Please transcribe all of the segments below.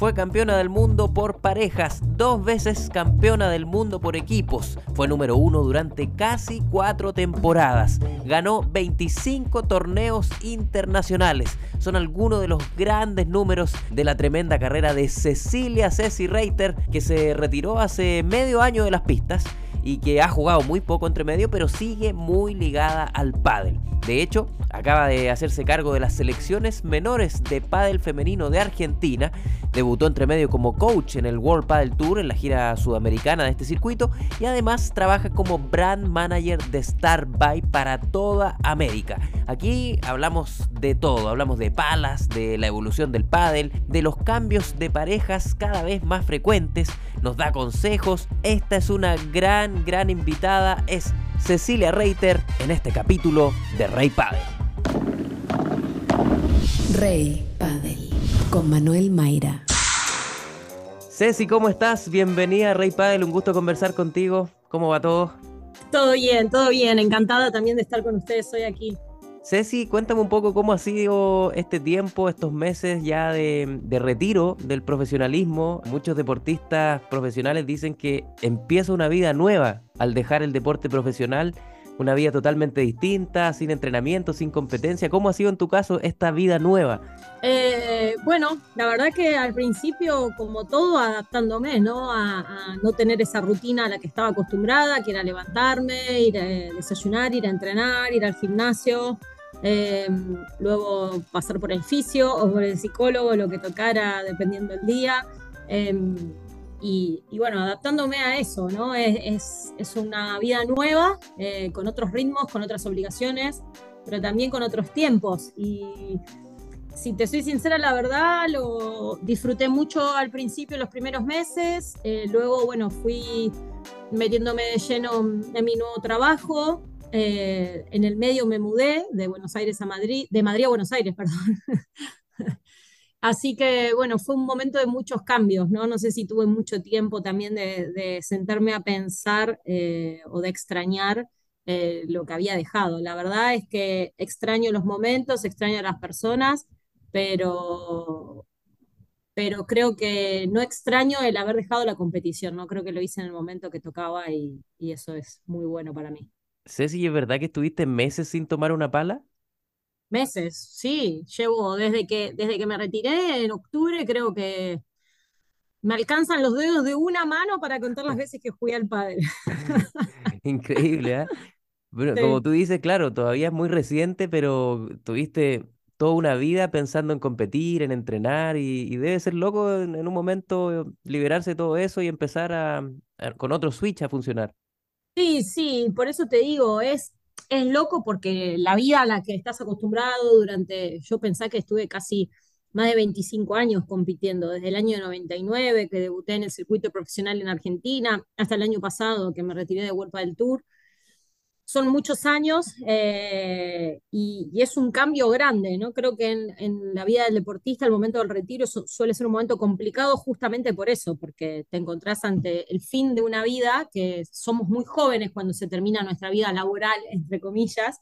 fue campeona del mundo por parejas, dos veces campeona del mundo por equipos. Fue número uno durante casi cuatro temporadas. Ganó 25 torneos internacionales. Son algunos de los grandes números de la tremenda carrera de Cecilia Ceci Reiter, que se retiró hace medio año de las pistas y que ha jugado muy poco entre medio, pero sigue muy ligada al pádel. De hecho, acaba de hacerse cargo de las selecciones menores de pádel femenino de Argentina. Debutó entre medio como coach en el World Padel Tour en la gira sudamericana de este circuito y además trabaja como brand manager de Star By para toda América. Aquí hablamos de todo, hablamos de palas, de la evolución del pádel, de los cambios de parejas cada vez más frecuentes, nos da consejos. Esta es una gran, gran invitada, es Cecilia Reiter en este capítulo de Rey Padel. Rey Padel con Manuel Mayra. Ceci, ¿cómo estás? Bienvenida a Rey Padel, un gusto conversar contigo. ¿Cómo va todo? Todo bien, todo bien. Encantada también de estar con ustedes hoy aquí. Ceci, cuéntame un poco cómo ha sido este tiempo, estos meses ya de, retiro del profesionalismo. Muchos deportistas profesionales dicen que empieza una vida nueva al dejar el deporte profesional, una vida totalmente distinta, sin entrenamiento, sin competencia. ¿Cómo ha sido en tu caso esta vida nueva? Eh, bueno, la verdad que al principio, como todo, adaptándome, ¿no? A, no tener esa rutina a la que estaba acostumbrada, que era levantarme, ir a desayunar, ir a entrenar, ir al gimnasio, em, luego pasar por el fisio o por el psicólogo, lo que tocara dependiendo del día. Em, y, bueno, adaptándome a eso, ¿no? Es, es, una vida nueva, eh, con otros ritmos, con otras obligaciones, pero también con otros tiempos. Y si te soy sincera, la verdad, lo disfruté mucho al principio, los primeros meses. Eh, luego, bueno, fui metiéndome de lleno en mi nuevo trabajo. Eh, en el medio me mudé de Buenos Aires a Madrid, de Madrid a Buenos Aires, perdón. Así que, bueno, fue un momento de muchos cambios, ¿no? No sé si tuve mucho tiempo también de, sentarme a pensar eh, o de extrañar lo que había dejado. La verdad es que extraño los momentos, extraño a las personas pero, pero creo que no extraño el haber dejado la competición, ¿no? Creo que lo hice en el momento que tocaba y, eso es muy bueno para mí. Ceci, ¿es verdad que estuviste meses sin tomar una pala? Meses, sí, llevo desde que, desde que me retiré en octubre, creo que me alcanzan los dedos de una mano para contar las veces que jugué al padre. Increíble, ¿eh? Bueno, como tú dices, claro, todavía es muy reciente, pero tuviste toda una vida pensando en competir, en entrenar, y, debe ser loco en, un momento liberarse de todo eso y empezar a, con otro switch a funcionar. Sí, sí, por eso te digo, es, es loco porque la vida a la que estás acostumbrado durante, yo pensé que estuve casi más de 25 años compitiendo, desde el año 99 que debuté en el circuito profesional en Argentina, hasta el año pasado que me retiré de World del Tour son muchos años eh, y, es un cambio grande, ¿no? Creo que en, la vida del deportista el momento del retiro suele ser un momento complicado justamente por eso, porque te encontrás ante el fin de una vida, que somos muy jóvenes cuando se termina nuestra vida laboral, entre comillas,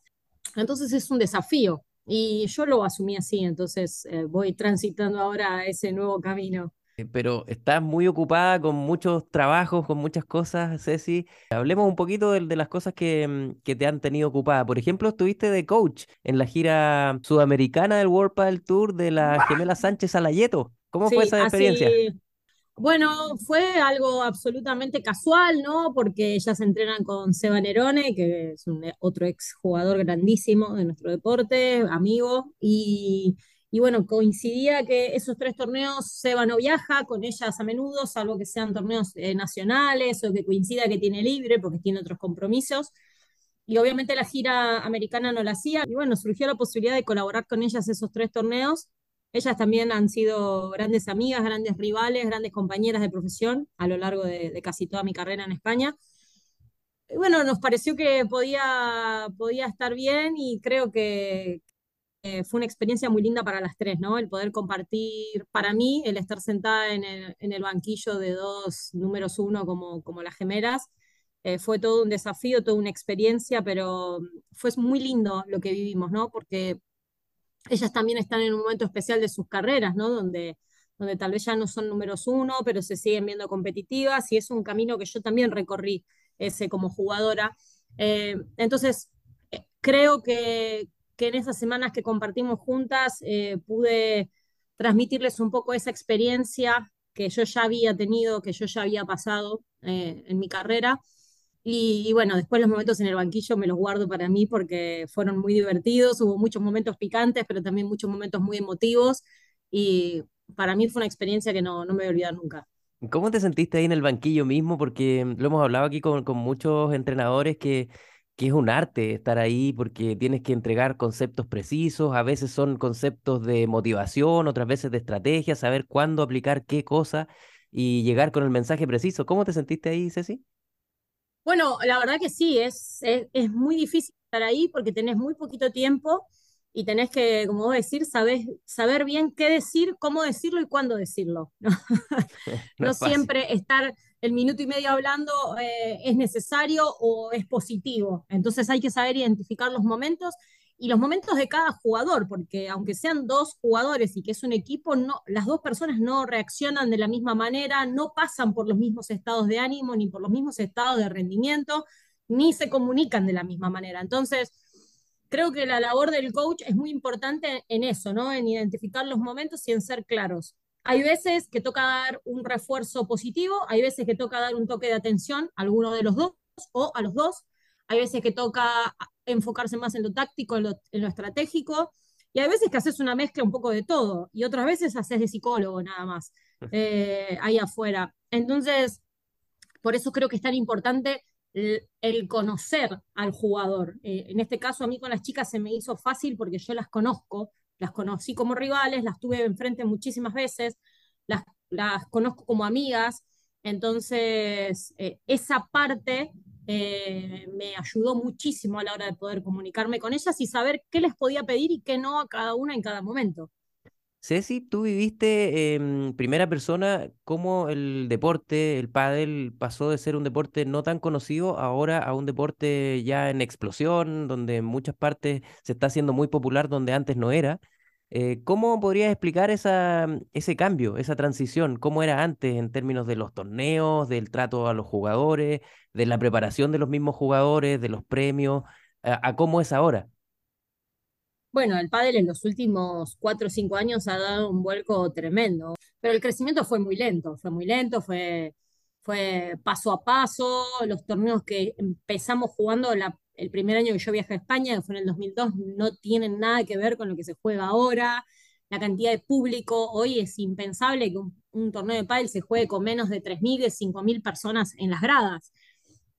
entonces es un desafío y yo lo asumí así, entonces eh, voy transitando ahora ese nuevo camino. Eh, pero estás muy ocupada con muchos trabajos, con muchas cosas, Ceci. Hablemos un poquito de, las cosas que, que, te han tenido ocupada. Por ejemplo, estuviste de coach en la gira sudamericana del World Padel Tour de la gemela Sánchez Alayeto. ¿Cómo fue esa experiencia? Bueno, fue algo absolutamente casual, ¿no? Porque ellas entrenan con Seba Nerone, que es un, otro ex jugador grandísimo de nuestro deporte, amigo, y y bueno, coincidía que esos tres torneos Seba no viaja con ellas a menudo, salvo que sean torneos eh, nacionales o que coincida que tiene libre porque tiene otros compromisos. Y obviamente la gira americana no la hacía. Y bueno, surgió la posibilidad de colaborar con ellas esos tres torneos. Ellas también han sido grandes amigas, grandes rivales, grandes compañeras de profesión a lo largo de, de casi toda mi carrera en España. Bueno, nos pareció que podía, podía estar bien y creo que, eh, fue una experiencia muy linda para las tres, ¿no? El poder compartir, para mí, el estar sentada en el, banquillo de dos números uno como, como las gemelas, eh, fue todo un desafío, toda una experiencia, pero fue muy lindo lo que vivimos, ¿no? Porque ellas también están en un momento especial de sus carreras, ¿no? Donde, donde tal vez ya no son números uno, pero se siguen viendo competitivas y es un camino que yo también recorrí ese como jugadora. Eh, entonces, eh, creo que, que, en esas semanas que compartimos juntas eh, pude transmitirles un poco esa experiencia que yo ya había tenido, que yo ya había pasado en mi carrera. Y, y, bueno, después los momentos en el banquillo me los guardo para mí porque fueron muy divertidos, hubo muchos momentos picantes, pero también muchos momentos muy emotivos. Y para mí fue una experiencia que no, no me voy a olvidar nunca. ¿Cómo te sentiste ahí en el banquillo mismo? Porque lo hemos hablado aquí con, con muchos entrenadores que, que es un arte estar ahí porque tienes que entregar conceptos precisos, a veces son conceptos de motivación, otras veces de estrategia, saber cuándo aplicar qué cosa y llegar con el mensaje preciso. ¿Cómo te sentiste ahí, Ceci? Bueno, la verdad que sí, es, es, es muy difícil estar ahí porque tenés muy poquito tiempo y tenés que, como vos decir, sabés, saber bien qué decir, cómo decirlo y cuándo decirlo. No, no, siempre estar el minuto y medio hablando eh, es necesario o es positivo. Entonces hay que saber identificar los momentos y los momentos de cada jugador, porque aunque sean dos jugadores y que es un equipo, no, las dos personas no reaccionan de la misma manera, no pasan por los mismos estados de ánimo ni por los mismos estados de rendimiento, ni se comunican de la misma manera. Entonces, creo que la labor del coach es muy importante en eso, ¿no? En identificar los momentos y en ser claros. Hay veces que toca dar un refuerzo positivo, hay veces que toca dar un toque de atención a alguno de los dos o a los dos, hay veces que toca enfocarse más en lo táctico, en lo, estratégico, y hay veces que haces una mezcla un poco de todo, y otras veces haces de psicólogo nada más, eh, ahí afuera. Entonces, por eso creo que es tan importante el, conocer al jugador. Eh, en este caso, a mí con las chicas se me hizo fácil porque yo las conozco, las conocí como rivales, las tuve enfrente muchísimas veces, las, las conozco como amigas, entonces eh, esa parte eh, me ayudó muchísimo a la hora de poder comunicarme con ellas y saber qué les podía pedir y qué no a cada una en cada momento. Ceci, tú viviste en primera persona cómo el deporte, el pádel, pasó de ser un deporte no tan conocido ahora a un deporte ya en explosión, donde en muchas partes se está haciendo muy popular donde antes no era. Eh, ¿cómo podrías explicar esa, ese cambio, esa transición? ¿Cómo era antes en términos de los torneos, del trato a los jugadores, de la preparación de los mismos jugadores, de los premios, a cómo es ahora? Bueno, el pádel en los últimos cuatro o cinco años ha dado un vuelco tremendo, pero el crecimiento fue muy lento, fue muy lento, fue, paso a paso. Los torneos que empezamos jugando el primer año que yo viajé a España, que fue en el 2002, no tienen nada que ver con lo que se juega ahora. La cantidad de público, hoy es impensable que un, torneo de pádel se juegue con menos de 3.000, de 5.000 personas en las gradas.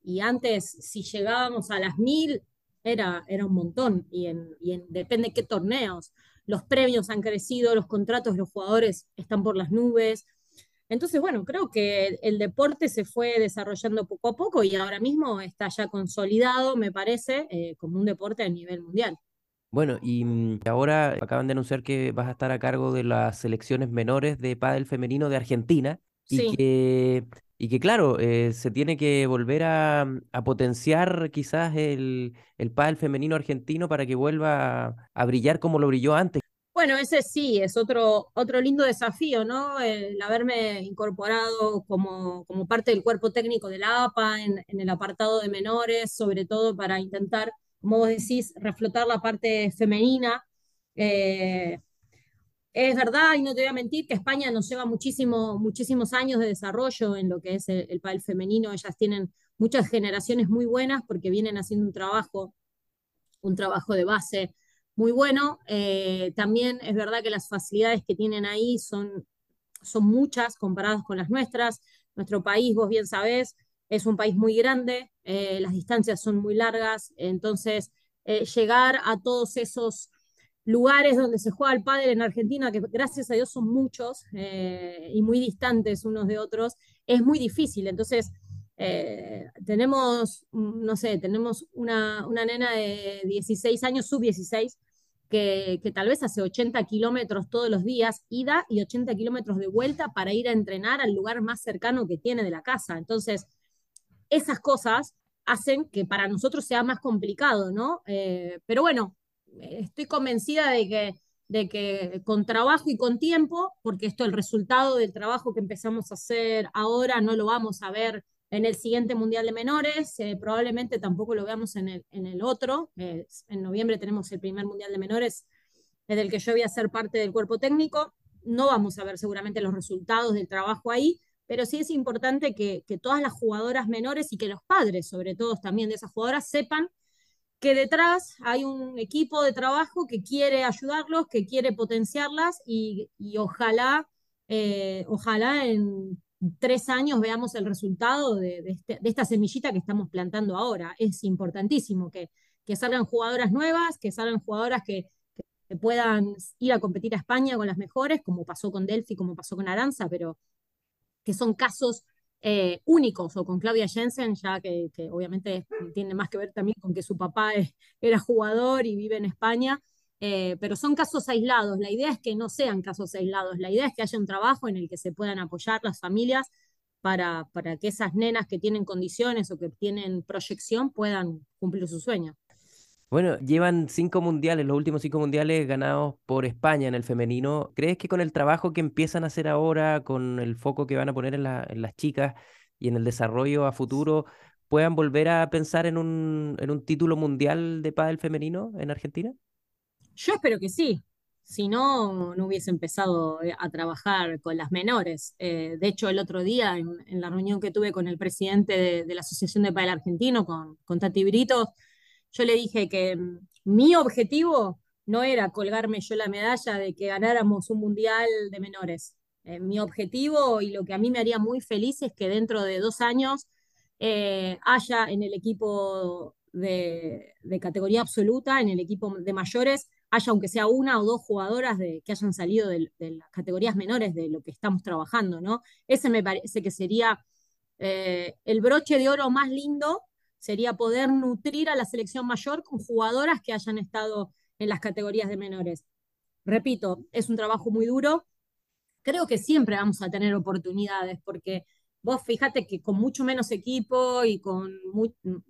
Y antes, si llegábamos a las 1.000, era, era un montón y, en, y depende de qué torneos. Los premios han crecido, los contratos de los jugadores están por las nubes. Entonces, bueno, creo que el, deporte se fue desarrollando poco a poco y ahora mismo está ya consolidado, me parece, eh, como un deporte a nivel mundial. Bueno, y mm, ahora acaban de anunciar que vas a estar a cargo de las selecciones menores de pádel femenino de Argentina y que y que claro, eh, se tiene que volver a, mm, potenciar quizás el, el pádel femenino argentino para que vuelva a, brillar como lo brilló antes. Bueno, ese sí, es otro, otro lindo desafío, ¿no? El haberme incorporado como, como parte del cuerpo técnico de la APA en, en, el apartado de menores, sobre todo para intentar, como vos decís, reflotar la parte femenina. Eh, es verdad, y no te voy a mentir, que España nos lleva muchísimo, muchísimos años de desarrollo en lo que es el, el femenino. Ellas tienen muchas generaciones muy buenas porque vienen haciendo un trabajo, un trabajo de base muy bueno. Eh, también es verdad que las facilidades que tienen ahí son, son muchas comparadas con las nuestras. Nuestro país, vos bien sabés, es un país muy grande, eh, las distancias son muy largas, entonces eh, llegar a todos esos lugares donde se juega el pádel en Argentina, que gracias a Dios son muchos eh, y muy distantes unos de otros, es muy difícil. Entonces, eh, tenemos, no sé, tenemos una, una, nena de 16 años, sub 16, que, que tal vez hace 80 kilómetros todos los días, ida y 80 kilómetros de vuelta para ir a entrenar al lugar más cercano que tiene de la casa. Entonces, esas cosas hacen que para nosotros sea más complicado, ¿no? Eh, pero bueno, estoy convencida de que de que con trabajo y con tiempo, porque esto el resultado del trabajo que empezamos a hacer ahora no lo vamos a ver en el siguiente Mundial de Menores, eh, probablemente tampoco lo veamos en el, en el otro. Eh, en noviembre tenemos el primer Mundial de Menores, en el que yo voy a ser parte del cuerpo técnico. No vamos a ver seguramente los resultados del trabajo ahí, pero sí es importante que, que todas las jugadoras menores y que los padres, sobre todo también de esas jugadoras, sepan que detrás hay un equipo de trabajo que quiere ayudarlos, que quiere potenciarlas y, ojalá, eh, ojalá en tres años veamos el resultado este, de, esta semillita que estamos plantando ahora. Es importantísimo que, que salgan jugadoras nuevas, que salgan jugadoras que, que, puedan ir a competir a España con las mejores, como pasó con Delphi, como pasó con Aranza, pero que son casos eh, únicos, o con Claudia Jensen, ya que, obviamente tiene más que ver también con que su papá era jugador y vive en España, eh, pero son casos aislados. La idea es que no sean casos aislados, la idea es que haya un trabajo en el que se puedan apoyar las familias para, para que esas nenas que tienen condiciones o que tienen proyección puedan cumplir su sueño. Bueno, llevan cinco mundiales, los últimos cinco mundiales ganados por España en el femenino. ¿Crees que con el trabajo que empiezan a hacer ahora, con el foco que van a poner en, las chicas y en el desarrollo a futuro, puedan volver a pensar en un, en un título mundial de pádel femenino en Argentina? Yo espero que sí. Si no, no hubiese empezado eh, a trabajar con las menores. Eh, de hecho, el otro día, en, la reunión que tuve con el presidente de, la Asociación de Pádel Argentino, con, con Tati Brito, yo le dije que mm, mi objetivo no era colgarme yo la medalla de que ganáramos un mundial de menores. Eh, mi objetivo y lo que a mí me haría muy feliz es que dentro de dos años eh, haya en el equipo de, categoría absoluta, en el equipo de mayores, haya aunque sea una o dos jugadoras de, que hayan salido de, las categorías menores de lo que estamos trabajando, ¿no? Ese me parece que sería eh, el broche de oro más lindo sería poder nutrir a la selección mayor con jugadoras que hayan estado en las categorías de menores. Repito, es un trabajo muy duro. Creo que siempre vamos a tener oportunidades porque vos fíjate que con mucho menos equipo y con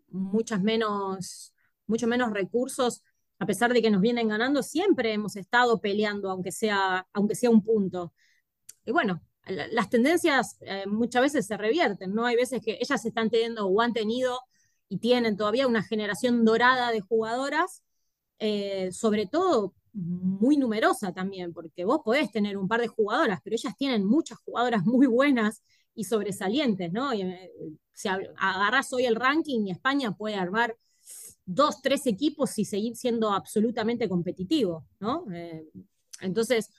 muchas menos, mucho menos recursos, a pesar de que nos vienen ganando, siempre hemos estado peleando, aunque sea, aunque sea un punto. Y bueno, las tendencias eh, muchas veces se revierten, ¿no? Hay veces que ellas están teniendo o han tenido y tienen todavía una generación dorada de jugadoras, eh, sobre todo muy numerosa también, porque vos podés tener un par de jugadoras, pero ellas tienen muchas jugadoras muy buenas y sobresalientes, ¿no? Eh, si agarras hoy el ranking y España puede armar dos, tres equipos y seguir siendo absolutamente competitivo, ¿no? Eh, entonces,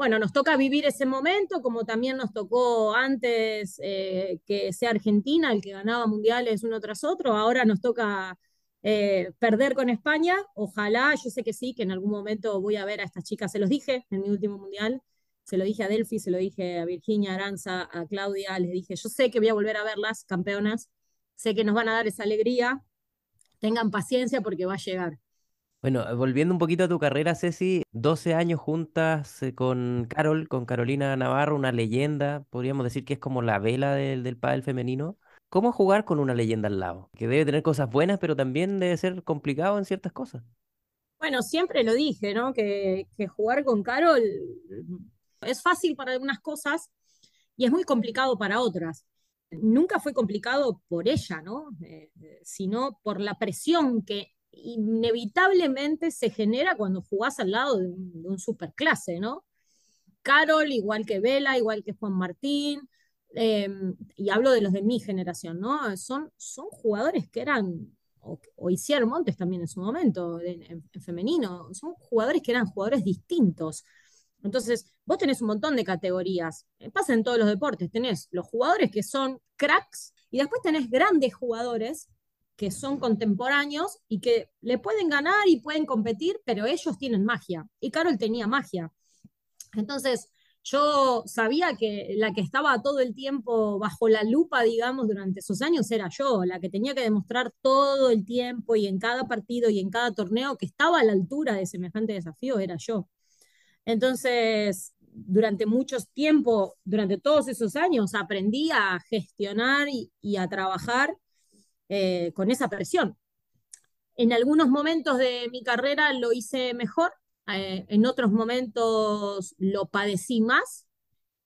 bueno, nos toca vivir ese momento, como también nos tocó antes eh, que sea Argentina el que ganaba mundiales uno tras otro, ahora nos toca eh, perder con España, ojalá, yo sé que sí, que en algún momento voy a ver a estas chicas, se los dije en mi último mundial, se lo dije a Delphi, se lo dije a Virginia, Aranza, a Claudia, les dije, yo sé que voy a volver a verlas, campeonas, sé que nos van a dar esa alegría, tengan paciencia porque va a llegar. Bueno, volviendo un poquito a tu carrera, Ceci, 12 años juntas eh, con Carol, con Carolina Navarro, una leyenda, podríamos decir que es como la vela del, del pádel femenino. ¿Cómo jugar con una leyenda al lado? Que debe tener cosas buenas, pero también debe ser complicado en ciertas cosas. Bueno, siempre lo dije, ¿no? Que, jugar con Carol es fácil para algunas cosas y es muy complicado para otras. Nunca fue complicado por ella, ¿no? Eh, eh, sino por la presión que inevitablemente se genera cuando jugás al lado de un, superclase, ¿no? Carol, igual que Vela, igual que Juan Martín, em, y hablo de los de mi generación, ¿no? Son, son jugadores que eran, o, hicieron Montes también en su momento, en, femenino, son jugadores que eran jugadores distintos. Entonces, vos tenés un montón de categorías, eh, pasa en todos los deportes, tenés los jugadores que son cracks y después tenés grandes jugadores que son contemporáneos y que le pueden ganar y pueden competir, pero ellos tienen magia. Y Carol tenía magia. Entonces, yo sabía que la que estaba todo el tiempo bajo la lupa, digamos, durante esos años era yo, la que tenía que demostrar todo el tiempo y en cada partido y en cada torneo que estaba a la altura de semejante desafío era yo. Entonces, durante mucho tiempo, durante todos esos años, aprendí a gestionar y, y a trabajar eh, con esa presión. En algunos momentos de mi carrera lo hice mejor, eh, en otros momentos lo padecí más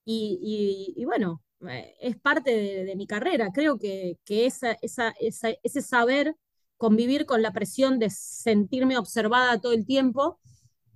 y, bueno, eh, es parte de, mi carrera. Creo que, ese saber convivir con la presión de sentirme observada todo el tiempo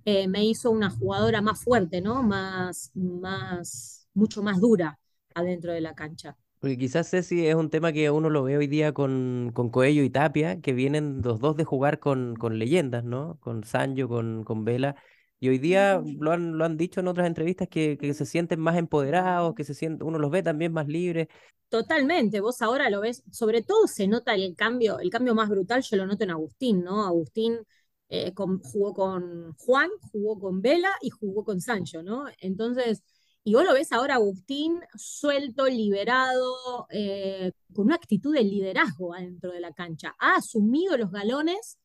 me hizo una jugadora más fuerte, ¿no? Más, más, mucho más dura adentro de la cancha. Porque quizás Ceci es un tema que uno lo ve hoy día con, con Coello y Tapia, que vienen los dos de jugar con, con leyendas, ¿no? Con Sancho, con, con Vela. Y hoy día lo han, lo han dicho en otras entrevistas que, que se sienten más empoderados, que se sienten, uno los ve también más libres. Totalmente, vos ahora lo ves, sobre todo se nota el cambio, el cambio más brutal, yo lo noto en Agustín, ¿no? Agustín eh, jugó con Juan, jugó con Vela y jugó con Sancho, ¿no? Entonces, y vos lo ves ahora Agustín suelto, liberado, eh, con una actitud de liderazgo adentro de la cancha. Ha asumido los galones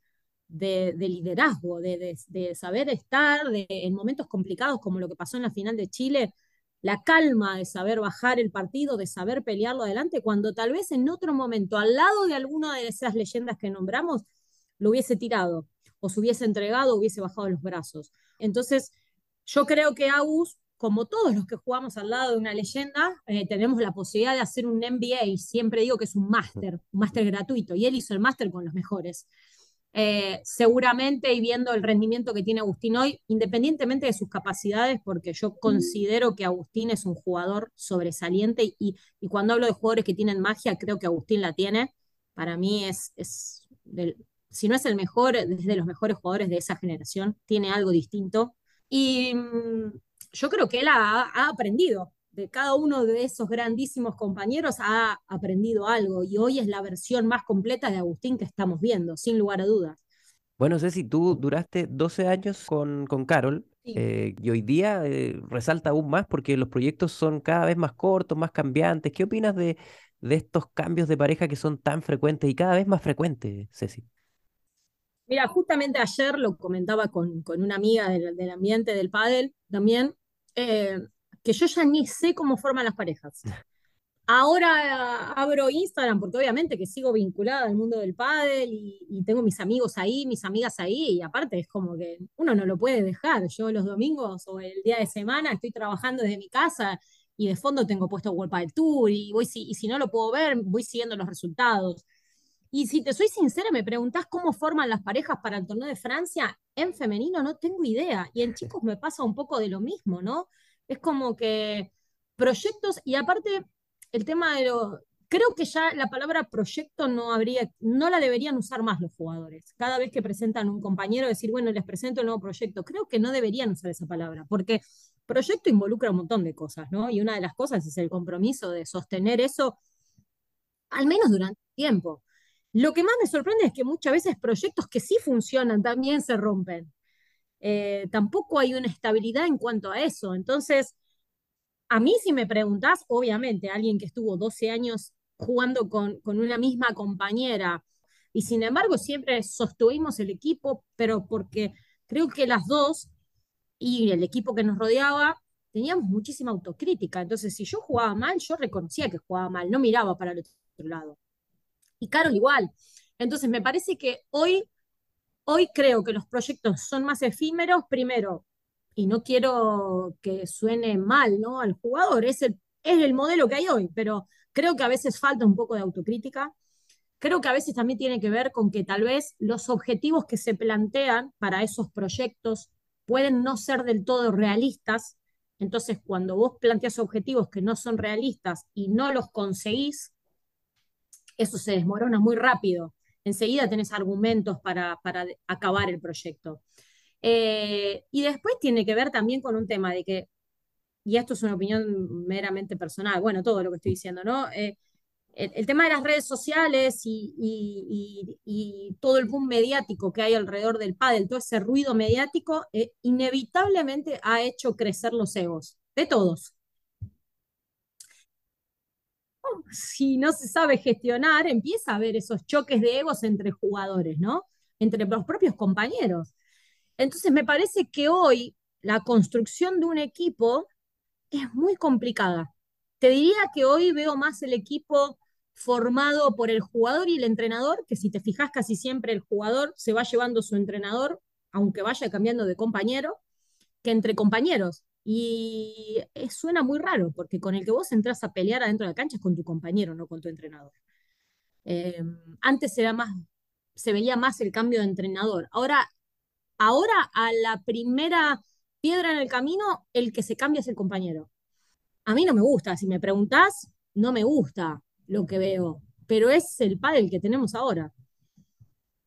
de, liderazgo, de, saber estar en momentos complicados como lo que pasó en la final de Chile, la calma de saber bajar el partido, de saber pelearlo adelante, cuando tal vez en otro momento, al lado de alguna de esas leyendas que nombramos, lo hubiese tirado, o se hubiese entregado, o hubiese bajado los brazos. Entonces, yo creo que Agus como todos los que jugamos al lado de una leyenda, eh, tenemos la posibilidad de hacer un MBA. Siempre digo que es un máster, un máster gratuito, y él hizo el máster con los mejores. Eh, seguramente, y viendo el rendimiento que tiene Agustín hoy, independientemente de sus capacidades, porque yo considero que Agustín es un jugador sobresaliente, y, y cuando hablo de jugadores que tienen magia, creo que Agustín la tiene. Para mí es, es si no es el mejor, es de los mejores jugadores de esa generación, tiene algo distinto. Y mm, yo creo que él ha, aprendido de cada uno de esos grandísimos compañeros ha aprendido algo y hoy es la versión más completa de Agustín que estamos viendo, sin lugar a dudas. Bueno, Ceci, tú duraste 12 años con, con Carol eh, y hoy día eh, resalta aún más porque los proyectos son cada vez más cortos, más cambiantes. ¿Qué opinas de, de estos cambios de pareja que son tan frecuentes y cada vez más frecuentes, Ceci? Mira, justamente ayer lo comentaba con, con una amiga del, del ambiente del pádel también, eh, que yo ya ni sé cómo forman las parejas. Ahora abro Instagram porque obviamente que sigo vinculada al mundo del pádel y, tengo mis amigos ahí, mis amigas ahí y aparte es como que uno no lo puede dejar. Yo los domingos o el día de semana estoy trabajando desde mi casa y de fondo tengo puesto World Padel Tour y, voy, y si no lo puedo ver voy siguiendo los resultados. Y si te soy sincera, me preguntás cómo forman las parejas para el torneo de Francia, en femenino no tengo idea. Y en chicos me pasa un poco de lo mismo, ¿no? Es como que proyectos, y aparte el tema de lo. Creo que ya la palabra proyecto no habría, no la deberían usar más los jugadores. Cada vez que presentan un compañero, decir, bueno, les presento el nuevo proyecto. Creo que no deberían usar esa palabra, porque proyecto involucra un montón de cosas, ¿no? Y una de las cosas es el compromiso de sostener eso, al menos durante tiempo. Lo que más me sorprende es que muchas veces proyectos que sí funcionan también se rompen. Eh, tampoco hay una estabilidad en cuanto a eso. Entonces, a mí si me preguntás, obviamente, alguien que estuvo 12 años jugando con, con una misma compañera y sin embargo siempre sostuvimos el equipo, pero porque creo que las dos y el equipo que nos rodeaba teníamos muchísima autocrítica. Entonces, si yo jugaba mal, yo reconocía que jugaba mal, no miraba para el otro lado y Carol igual. Entonces, me parece que hoy, hoy creo que los proyectos son más efímeros, primero, y no quiero que suene mal ¿no? al jugador, es el, es el modelo que hay hoy, pero creo que a veces falta un poco de autocrítica. Creo que a veces también tiene que ver con que tal vez los objetivos que se plantean para esos proyectos pueden no ser del todo realistas. Entonces, cuando vos planteas objetivos que no son realistas y no los conseguís, eso se desmorona muy rápido. Enseguida tenés argumentos para, acabar el proyecto. Eh, y después tiene que ver también con un tema de que, y esto es una opinión meramente personal, bueno, todo lo que estoy diciendo, ¿no? Eh, el, tema de las redes sociales y, todo el boom mediático que hay alrededor del pádel, todo ese ruido mediático, eh, inevitablemente ha hecho crecer los egos, de todos, si no se sabe gestionar, empieza a haber esos choques de egos entre jugadores, ¿no? Entre los propios compañeros. Entonces me parece que hoy la construcción de un equipo es muy complicada. Te diría que hoy veo más el equipo formado por el jugador y el entrenador, que si te fijas casi siempre el jugador se va llevando su entrenador aunque vaya cambiando de compañero, que entre compañeros. Y suena muy raro, porque con el que vos entras a pelear adentro de la cancha es con tu compañero, no con tu entrenador. Eh, antes era más, se veía más el cambio de entrenador. Ahora, ahora a la primera piedra en el camino, el que se cambia es el compañero. A mí no me gusta, si me preguntás, no me gusta lo que veo, pero es el pádel que tenemos ahora.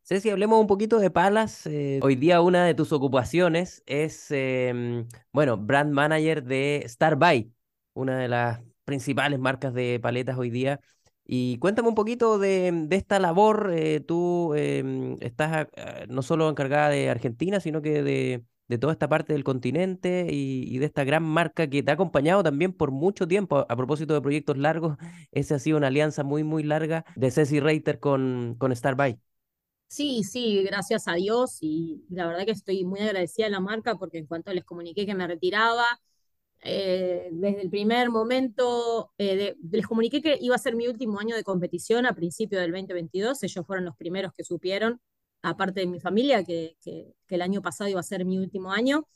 Ceci, hablemos un poquito de palas. Eh, hoy día una de tus ocupaciones es, em, bueno, brand manager de Starbuy, una de las principales marcas de paletas hoy día. Y cuéntame un poquito de, esta labor. Eh, tú em, estás no solo encargada de Argentina, sino que de, toda esta parte del continente y, de esta gran marca que te ha acompañado también por mucho tiempo. A, propósito de proyectos largos, esa ha sido una alianza muy, muy larga de Ceci Reiter con, con Starbuy. Sí, sí, gracias a Dios y la verdad que estoy muy agradecida a la marca porque en cuanto les comuniqué que me retiraba, eh, desde el primer momento eh, les comuniqué que iba a ser mi último año de competición a principio del 2022, ellos fueron los primeros que supieron, aparte de mi familia, que, el año pasado iba a ser mi último año.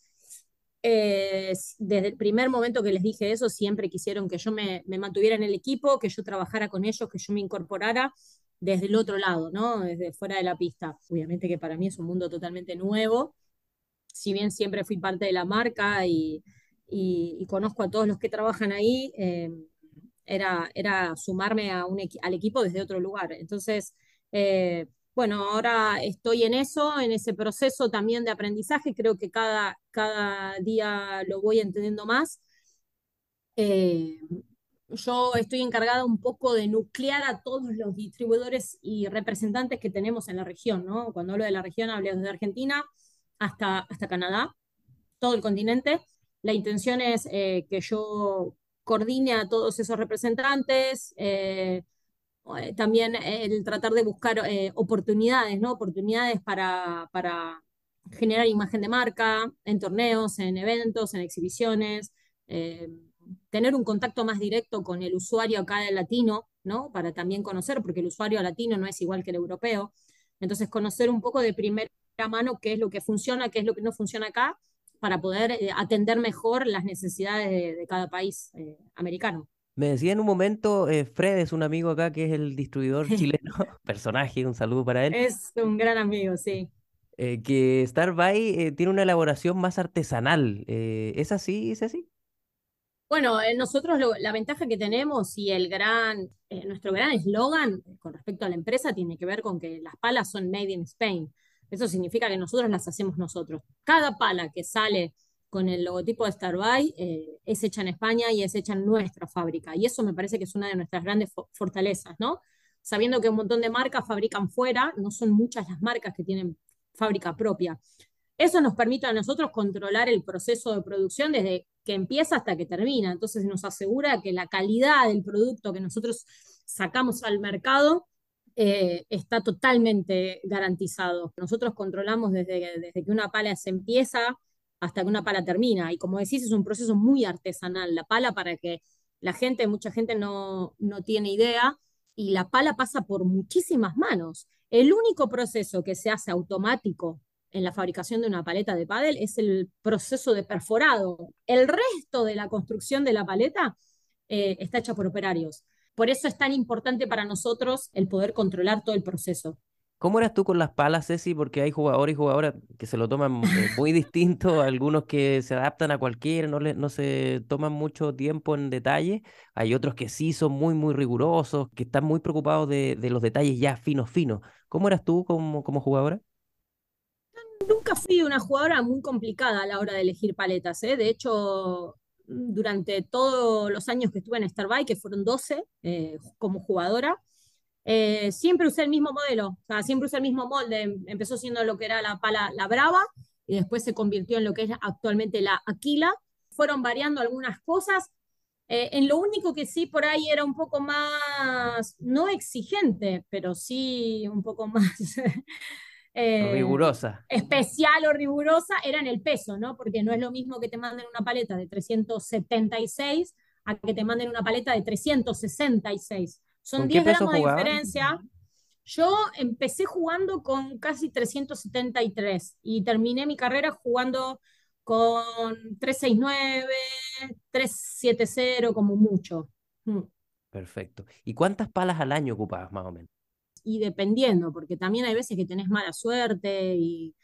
Eh, desde el primer momento que les dije eso, siempre quisieron que yo me, me mantuviera en el equipo, que yo trabajara con ellos, que yo me incorporara desde el otro lado, ¿no? Desde fuera de la pista. Obviamente que para mí es un mundo totalmente nuevo, si bien siempre fui parte de la marca y, conozco a todos los que trabajan ahí, eh, era, sumarme a un al equipo desde otro lugar. Entonces, eh, bueno, ahora estoy en eso, en ese proceso también de aprendizaje, creo que cada, cada día lo voy entendiendo más. Eh, yo estoy encargada un poco de nuclear a todos los distribuidores y representantes que tenemos en la región, ¿no? Cuando hablo de la región, hablo desde Argentina hasta, hasta Canadá, todo el continente. La intención es eh, que yo coordine a todos esos representantes, eh, eh, también el tratar de buscar oportunidades, ¿no? Oportunidades para, para generar imagen de marca en torneos, en eventos, en exhibiciones tener un contacto más directo con el usuario acá del latino, ¿no? Para también conocer, porque el usuario latino no es igual que el europeo. Entonces, conocer un poco de primera mano qué es lo que funciona, qué es lo que no funciona acá, para poder eh, atender mejor las necesidades de, cada país eh, americano. Me decía en un momento, eh, Fred es un amigo acá que es el distribuidor chileno, personaje, un saludo para él. Es un gran amigo, sí. que Starbuy tiene una elaboración más artesanal. ¿Es así, es así? Bueno, eh, nosotros la ventaja que tenemos y el gran, eh, nuestro gran eslogan con respecto a la empresa tiene que ver con que las palas son made in Spain. Eso significa que nosotros las hacemos nosotros. Cada pala que sale con el logotipo de Starbuy eh, es hecha en España y es hecha en nuestra fábrica. Y eso me parece que es una de nuestras grandes fortalezas, ¿no? Sabiendo que un montón de marcas fabrican fuera, no son muchas las marcas que tienen fábrica propia. Eso nos permite a nosotros controlar el proceso de producción desde que empieza hasta que termina. Entonces nos asegura que la calidad del producto que nosotros sacamos al mercado eh, está totalmente garantizado. Nosotros controlamos desde, desde que una pala se empieza hasta que una pala termina. Y como decís, es un proceso muy artesanal. La pala, para que la gente, mucha gente no, no tiene idea, y la pala pasa por muchísimas manos. El único proceso que se hace automático en la fabricación de una paleta de pádel es el proceso de perforado. El resto de la construcción de la paleta eh, está hecha por operarios. Por eso es tan importante para nosotros el poder controlar todo el proceso. ¿Cómo eras tú con las palas, Ceci? Porque hay jugadores y jugadoras que se lo toman eh, muy distinto, algunos que se adaptan a cualquiera, no, no se toman mucho tiempo en detalle, hay otros que sí son muy, muy rigurosos, que están muy preocupados de, los detalles ya finos, finos. ¿Cómo eras tú como, como jugadora? Nunca fui una jugadora muy complicada a la hora de elegir paletas. ¿eh? De hecho, durante todos los años que estuve en Starbucks, que fueron 12 eh, como jugadora, eh, siempre usé el mismo modelo, o sea, siempre usé el mismo molde. Empezó siendo lo que era la pala La Brava y después se convirtió en lo que es actualmente la Aquila. Fueron variando algunas cosas. en lo único que sí por ahí era un poco más, no exigente, pero sí un poco más eh, rigurosa. Especial o rigurosa era en el peso, ¿no? Porque no es lo mismo que te manden una paleta de 376 a que te manden una paleta de 366. Son 10 gramos de diferencia. Yo empecé jugando con casi 373 y terminé mi carrera jugando con 369, 370 como mucho. Mm. Perfecto. ¿Y cuántas palas al año ocupabas más o menos? Y dependiendo, porque también hay veces que tenés mala suerte y,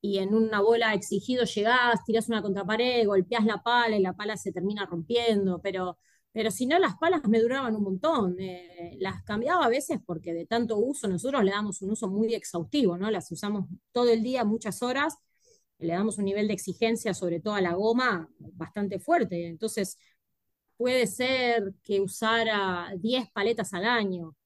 y en una bola exigido llegás, tirás una contrapared, golpeás la pala y la pala se termina rompiendo, pero, pero si no, las palas me duraban un montón. Eh, las cambiaba a veces porque de tanto uso, nosotros le damos un uso muy exhaustivo, ¿no? Las usamos todo el día, muchas horas, le damos un nivel de exigencia, sobre todo a la goma, bastante fuerte. Entonces, puede ser que usara 10 paletas al año.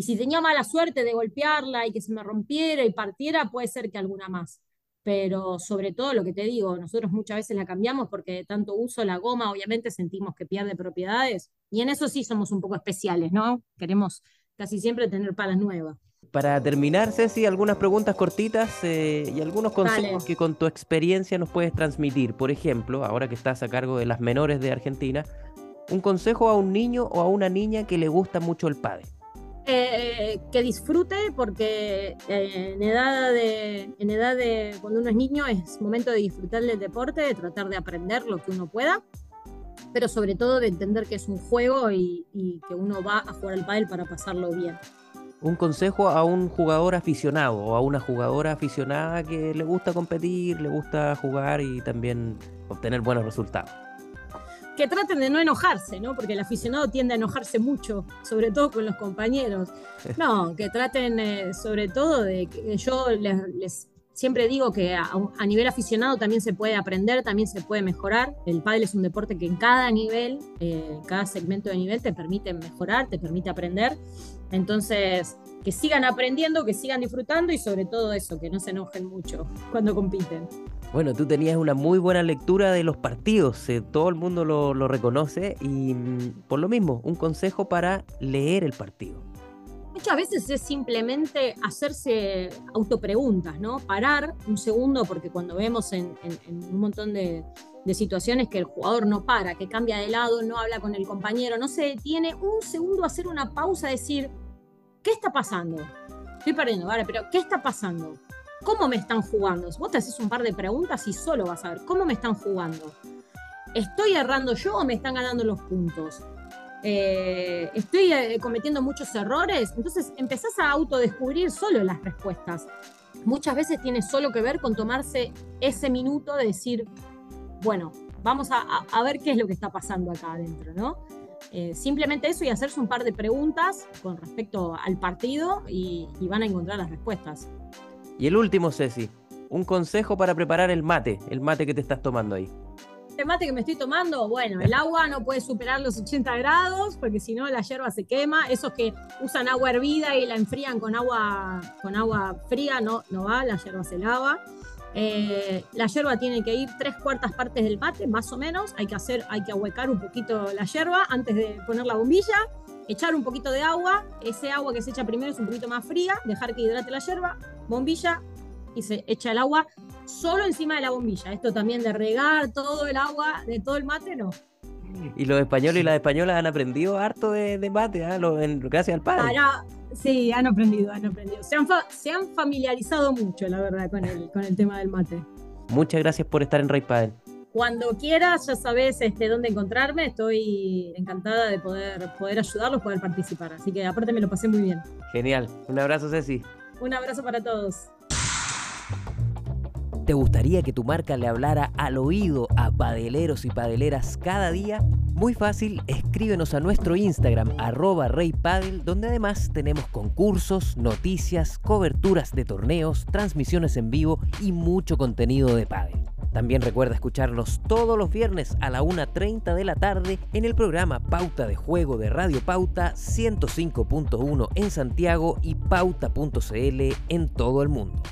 Y si tenía mala suerte de golpearla y que se me rompiera y partiera, puede ser que alguna más. Pero sobre todo lo que te digo, nosotros muchas veces la cambiamos porque de tanto uso la goma, obviamente sentimos que pierde propiedades. Y en eso sí somos un poco especiales, ¿no? Queremos casi siempre tener palas nuevas. Para terminar, Ceci, algunas preguntas cortitas eh, y algunos consejos que con tu experiencia nos puedes transmitir. Por ejemplo, ahora que estás a cargo de las menores de Argentina, un consejo a un niño o a una niña que le gusta mucho el padre? Eh, que disfrute porque eh, en, edad de, en edad de cuando uno es niño es momento de disfrutar del deporte, de tratar de aprender lo que uno pueda, pero sobre todo de entender que es un juego y, que uno va a jugar al pádel para pasarlo bien. Un consejo a un jugador aficionado o a una jugadora aficionada que le gusta competir, le gusta jugar y también obtener buenos resultados que traten de no enojarse, ¿no? Porque el aficionado tiende a enojarse mucho, sobre todo con los compañeros. No, que traten eh, sobre todo de que yo les, siempre digo que a, nivel aficionado también se puede aprender, también se puede mejorar. El pádel es un deporte que en cada nivel, eh, cada segmento de nivel te permite mejorar, te permite aprender. Entonces, que sigan aprendiendo, que sigan disfrutando y sobre todo eso, que no se enojen mucho cuando compiten. Bueno, tú tenías una muy buena lectura de los partidos, todo el mundo lo, reconoce y mm, por lo mismo, un consejo para leer el partido. Muchas veces es simplemente hacerse autopreguntas, ¿no? Parar un segundo, porque cuando vemos en, un montón de, de, situaciones que el jugador no para, que cambia de lado, no habla con el compañero, no se detiene, un segundo hacer una pausa, decir, ¿qué está pasando? Estoy perdiendo, vale, pero ¿qué está pasando? ¿Cómo me están jugando? Vos te haces un par de preguntas y solo vas a ver cómo me están jugando. ¿Estoy errando yo o me están ganando los puntos? Eh, ¿Estoy eh, cometiendo muchos errores? Entonces empezás a autodescubrir solo las respuestas. Muchas veces tiene solo que ver con tomarse ese minuto de decir, bueno, vamos a, ver qué es lo que está pasando acá adentro, ¿no? Eh, simplemente eso y hacerse un par de preguntas con respecto al partido y van a encontrar las respuestas. Y el último, Ceci, un consejo para preparar el mate, el mate que te estás tomando ahí. El mate que me estoy tomando, bueno, el agua no puede superar los 80 grados porque si no la hierba se quema. Esos que usan agua hervida y la enfrían con agua, con agua fría, no, no va, la hierba se lava. Eh, la hierba tiene que ir tres cuartas partes del mate, más o menos. Hay que hacer, hay que ahuecar un poquito la hierba antes de poner la bombilla, echar un poquito de agua. Ese agua que se echa primero es un poquito más fría, dejar que hidrate la hierba, bombilla y se echa el agua solo encima de la bombilla. Esto también de regar todo el agua de todo el mate, no. Y los españoles y las españolas han aprendido harto de, mate, ¿ah? gracias al padre. sí, han aprendido, han aprendido. Se han, se han familiarizado mucho, la verdad, con el, con el tema del mate. Muchas gracias por estar en Rey Padel. Cuando quieras, ya sabes este, dónde encontrarme. Estoy encantada de poder, poder ayudarlos, poder participar. Así que aparte me lo pasé muy bien. Genial. Un abrazo, Ceci. Un abrazo para todos. ¿Te gustaría que tu marca le hablara al oído a padeleros y padeleras cada día? Muy fácil, escríbenos a nuestro Instagram, arroba reypadel, donde además tenemos concursos, noticias, coberturas de torneos, transmisiones en vivo y mucho contenido de padel. También recuerda escucharnos todos los viernes a la 1.30 de la tarde en el programa Pauta de Juego de Radio Pauta 105.1 en Santiago y pauta.cl en todo el mundo.